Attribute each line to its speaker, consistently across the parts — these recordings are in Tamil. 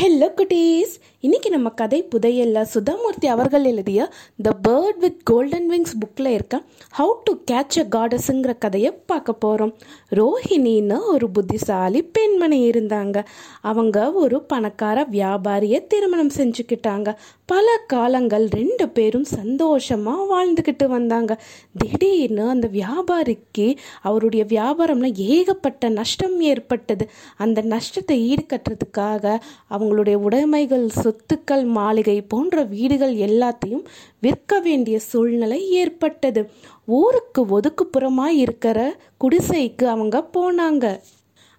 Speaker 1: ஹலோ குட்டீஸ் இன்னைக்கு நம்ம கதை புதையல்ல. சுதாமூர்த்தி அவர்கள் எழுதிய த பேர்ட் வித் கோல்டன் விங்ஸ் புக்கில் இருக்க ஹவு டு கேட்ச் அ காடஸுங்கிற கதையை பார்க்க போகிறோம் ரோஹிணின்னு ஒரு புத்திசாலி பெண்மணி இருந்தாங்க. அவங்க ஒரு பணக்கார வியாபாரியை திருமணம் செஞ்சுக்கிட்டாங்க. பல காலங்கள் ரெண்டு பேரும் சந்தோஷமாக வாழ்ந்துக்கிட்டு வந்தாங்க. திடீர்னு அந்த வியாபாரிக்கு அவருடைய வியாபாரம்ல ஏகப்பட்ட நஷ்டம் ஏற்பட்டது. அந்த நஷ்டத்தை ஈடுகட்டுறதுக்காக அவங்களுடைய உடைமைகள் சொத்துக்கள் மாளிகை போன்ற வீடுகள் எல்லாத்தையும் விற்க வேண்டிய சூழ்நிலை ஏற்பட்டது. ஊருக்கு ஒதுக்குப்புறமாக இருக்கிற குடிசைக்கு அவங்க போனாங்க.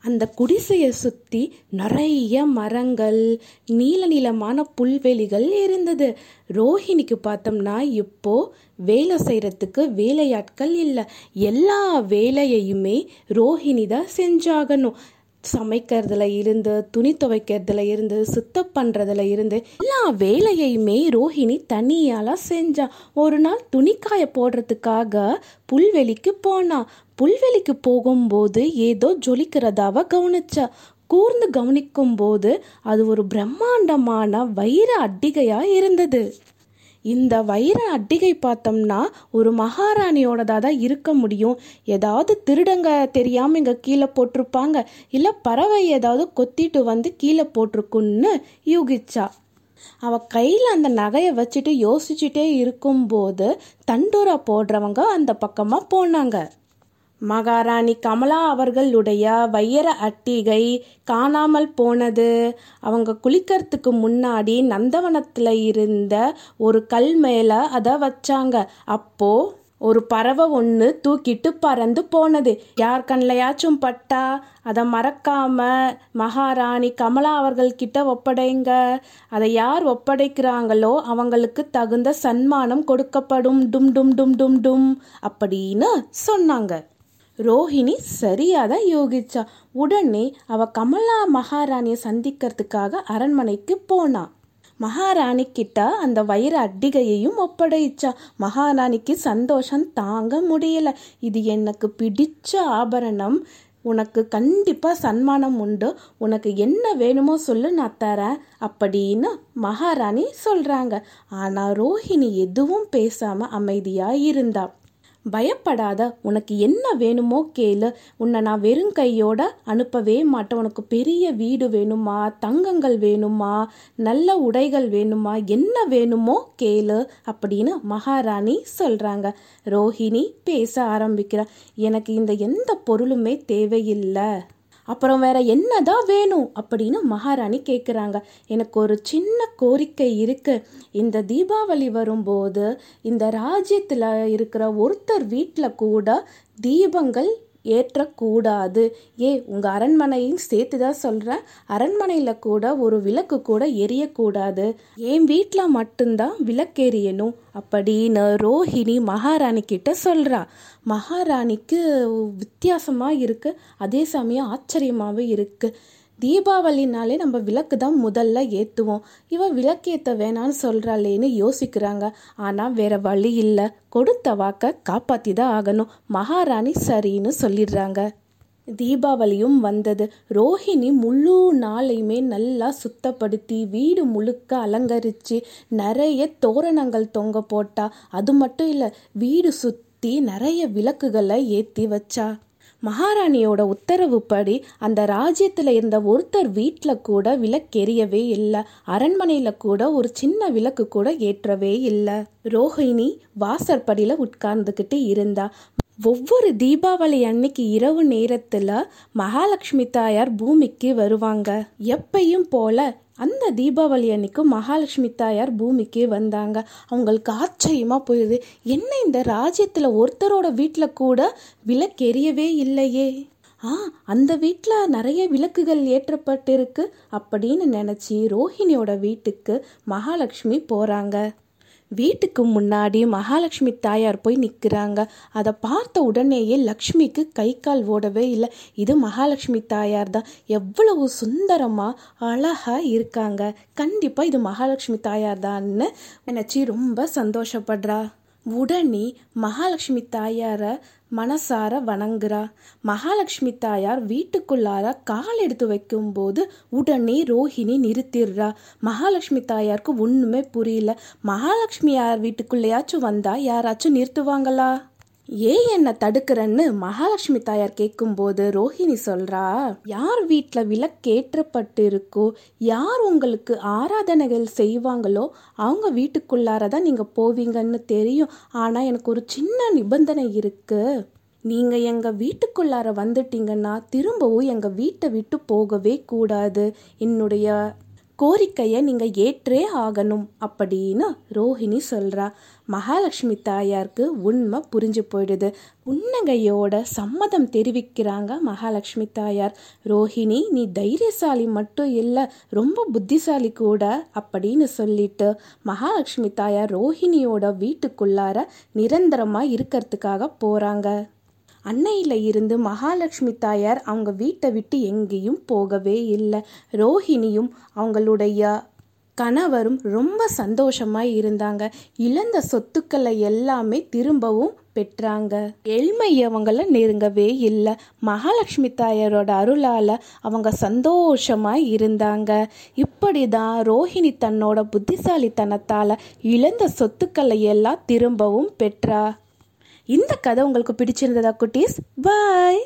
Speaker 1: அந்த குடிசையை சுற்றி நிறைய மரங்கள் நீல நீளமான புல்வெளிகள் இருந்தது. ரோஹிணிக்கு பார்த்தோம்னா இப்போ வேலை செய்கிறதுக்கு வேலையாட்கள் இல்லை. எல்லா வேலையையுமே ரோஹிணி தான் செஞ்சாகணும். சமைக்கிறதுல இருந்து துணி துவைக்கிறதுல இருந்து சுத்தம் பண்ணுறதுல இருந்து எல்லா வேலையுமே ரோஹிணி தனியால செஞ்சா. ஒரு நாள் துணிக்காய போடுறதுக்காக புல்வெளிக்கு போனா. புல்வெளிக்கு போகும்போது ஏதோ ஜொலிக்கிறதாவ கவனிச்சா. கூர்ந்து கவனிக்கும் போது அது ஒரு பிரம்மாண்டமான வைர அட்டிகையா இருந்தது. இந்த வைர அட்டிகை பார்த்தோம்னா ஒரு மகாராணியோடதாக தான் இருக்க முடியும். ஏதாவது திருடங்க தெரியாமல் இங்கே கீழே போட்டிருப்பாங்க. இல்லை பறவை ஏதாவது கொத்திட்டு வந்து கீழே போட்டிருக்குன்னு யூகிச்சா. அவ கையில் அந்த நகையை வச்சுட்டு யோசிச்சுட்டே இருக்கும்போது தண்டூரா போடுறவங்க அந்த பக்கமாக போனாங்க. மகாராணி கமலா அவர்களுடைய வையர அட்டிகை காணாமல் போனது. அவங்க குளிக்கிறதுக்கு முன்னாடி நந்தவனத்தில் இருந்த ஒரு கல் மேலே அதை வச்சாங்க. அப்போ ஒரு பறவை ஒன்று தூக்கிட்டு பறந்து போனது. யார் கண்ணையாச்சும் பட்டா? அதை மறக்காம மகாராணி கமலா அவர்கள்கிட்ட ஒப்படைங்க. அதை யார் ஒப்படைக்கிறாங்களோ அவங்களுக்கு தகுந்த சன்மானம் கொடுக்கப்படும். டும் டும் டும் டும் டும் அப்படின்னு சொன்னாங்க. ரோஹிணி சரியாக தான் யோகிச்சா. உடனே அவ கமலா மகாராணியை சந்திக்கிறதுக்காக அரண்மனைக்கு போனா. மகாராணி கிட்ட அந்த வைர அட்டிகையையும் ஒப்படைச்சா. மகாராணிக்கு சந்தோஷம் தாங்க முடியல. இது எனக்கு பிடிச்ச ஆபரணம். உனக்கு கண்டிப்பாக சன்மானம் உண்டு. உனக்கு என்ன வேணுமோ சொல்லு நான் தரேன் அப்படின்னு மகாராணி சொல்கிறாங்க ஆனால் ரோஹிணி எதுவும் பேசாமல் அமைதியாக இருந்தா. பயப்படாத உனக்கு என்ன வேணுமோ கேளு. உன்னை நான் வெறும் கையோட அனுப்பவே மாட்டேன். உனக்கு பெரிய வீடு வேணுமா? தங்கங்கள் வேணுமா? நல்ல உடைகள் வேணுமா? என்ன வேணுமோ கேளு அப்படின்னு மகாராணி சொல்றாங்க. ரோஹிணி பேச ஆரம்பிக்கிறா. எனக்கு இந்த எந்த பொருளுமே தேவையில்லை. அப்புறம் வேற என்னதான் வேணும் அப்படின்னு மகாராணி கேட்குறாங்க எனக்கு ஒரு சின்ன கோரிக்கை இருக்கு. இந்த தீபாவளி வரும்போது இந்த ராஜ்யத்தில் இருக்கிற ஒருத்தர் வீட்டில் கூட தீபங்கள் ஏற்றக்கூடாது. ஏ உங்கள் அரண்மனையும் சேர்த்து தான் சொல்கிறேன் அரண்மனையில் கூட ஒரு விளக்கு கூட எரியக்கூடாது. என் வீட்டில் மட்டும்தான் விளக்கெரியணும் அப்படின்னு ரோஹிணி மகாராணி கிட்ட சொல்கிறா மகாராணிக்கு வித்தியாசமாக இருக்குது அதே சமயம் ஆச்சரியமாகவும் இருக்குது தீபாவளினாலே நம்ம விளக்கு தான் முதல்ல ஏற்றுவோம் இவன் விளக்கேற்ற வேணான்னு சொல்கிறாளேன்னு யோசிக்கிறாங்க. ஆனால் வேற வழி இல்லை. கொடுத்த வாக்க காப்பாற்றி தான் ஆகணும். மகாராணி சரின்னு சொல்லிடுறாங்க. தீபாவளியும் வந்தது. ரோஹிணி முழு நாளையுமே நல்லா சுத்தப்படுத்தி வீடு முழுக்க அலங்கரித்து நிறைய தோரணங்கள் தொங்க போட்டா. அது மட்டும் இல்லை வீடு சுற்றி நிறைய விளக்குகளை ஏற்றி வச்சா. மகாராணியோட உத்தரவுப்படி அந்த ராஜ்யத்தில் இருந்த ஒருத்தர் வீட்டில் கூட விளக்கெரியவே இல்லை. அரண்மனையில் கூட ஒரு சின்ன விளக்கு கூட ஏற்றவே இல்லை. ரோஹிணி வாசற்படியில் உட்கார்ந்துக்கிட்டு இருந்தா. ஒவ்வொரு தீபாவளி அன்னைக்கு இரவு நேரத்தில் மகாலட்சுமி தாயார் பூமிக்கு வருவாங்க. எப்பையும் போல அந்த தீபாவளி அன்னைக்கு மகாலட்சுமி தாயார் பூமிக்கு வந்தாங்க. அவங்களுக்கு ஆச்சரியமாக போயிடுது. என்ன இந்த ராஜ்யத்தில் ஒருத்தரோட வீட்டில் கூட விளக்கெரியவே இல்லையே? ஆ அந்த வீட்டில் நிறைய விளக்குகள் ஏற்றப்பட்டிருக்கு அப்படின்னு நினச்சி ரோஹிணியோட வீட்டுக்கு மகாலட்சுமி போகிறாங்க வீட்டுக்கு முன்னாடி மகாலட்சுமி தாயார் போய் நிற்கிறாங்க அதை பார்த்த உடனேயே லக்ஷ்மிக்கு கை கால் ஓடவே இல்லை. இது மகாலட்சுமி தாயார் தான். எவ்வளவு சுந்தரமாக அழகாக இருக்காங்க. கண்டிப்பாக இது மகாலட்சுமி தாயார் தான்னு நினச்சி ரொம்ப சந்தோஷப்படுறா. உடனே மகாலட்சுமி தாயார மனசார வணங்குறா. மகாலட்சுமி தாயார் வீட்டுக்குள்ளார கால் எடுத்து வைக்கும்போது உடனே ரோஹிணி நிறுத்திடுறா. மகாலட்சுமி தாயாருக்கு ஒண்ணுமே புரியல. மகாலட்சுமி யார் வீட்டுக்குள்ளேயாச்சும் வந்தா யாராச்சும் நிறுத்துவாங்களா? ஏன் என்ன தடுக்கிறன்னு மகாலட்சுமி தாயார் கேட்கும்போது ரோஹிணி சொல்றா யார் வீட்டில் விளக்கேற்றப்பட்டு இருக்கோ யார் உங்களுக்கு ஆராதனைகள் செய்வாங்களோ அவங்க வீட்டுக்குள்ளார தான் நீங்கள் போவீங்கன்னு தெரியும். ஆனால் எனக்கு ஒரு சின்ன நிபந்தனை இருக்கு. நீங்கள் எங்கள் வீட்டுக்குள்ளார வந்துட்டீங்கன்னா திரும்பவும் எங்கள் வீட்டை விட்டு போகவே கூடாது. என்னுடைய கோரிக்கையை நீங்கள் ஏற்றே ஆகணும் அப்படின்னு ரோஹிணி சொல்கிறா மகாலட்சுமி தாயாருக்கு உண்மை புரிஞ்சு போயிடுது. புன்னகையோட சம்மதம் தெரிவிக்கிறாங்க மகாலட்சுமி தாயார். ரோஹிணி நீ தைரியசாலி மட்டும் இல்லை ரொம்ப புத்திசாலி கூட அப்படின்னு சொல்லிட்டு மகாலட்சுமி தாயார் ரோஹிணியோட வீட்டுக்குள்ளார நிரந்தரமாக இருக்கிறதுக்காக போகிறாங்க அன்னையில் இருந்து மகாலட்சுமி தாயார் அவங்க வீட்டை விட்டு எங்கேயும் போகவே இல்லை. ரோஹிணியும் அவங்களுடைய கணவரும் ரொம்ப சந்தோஷமாக இருந்தாங்க. இழந்த சொத்துக்களை எல்லாமே திரும்பவும் பெற்றாங்க. எளிமை அவங்கள நெருங்கவே இல்லை. மகாலட்சுமி தாயாரோட அருளால் அவங்க சந்தோஷமாக இருந்தாங்க. இப்படி தான் ரோஹிணி தன்னோட புத்திசாலித்தனத்தால் இழந்த சொத்துக்களை எல்லாம் திரும்பவும் பெற்றா இந்த கதை உங்களுக்கு பிடிச்சிருந்ததா குட்டீஸ்? பாய்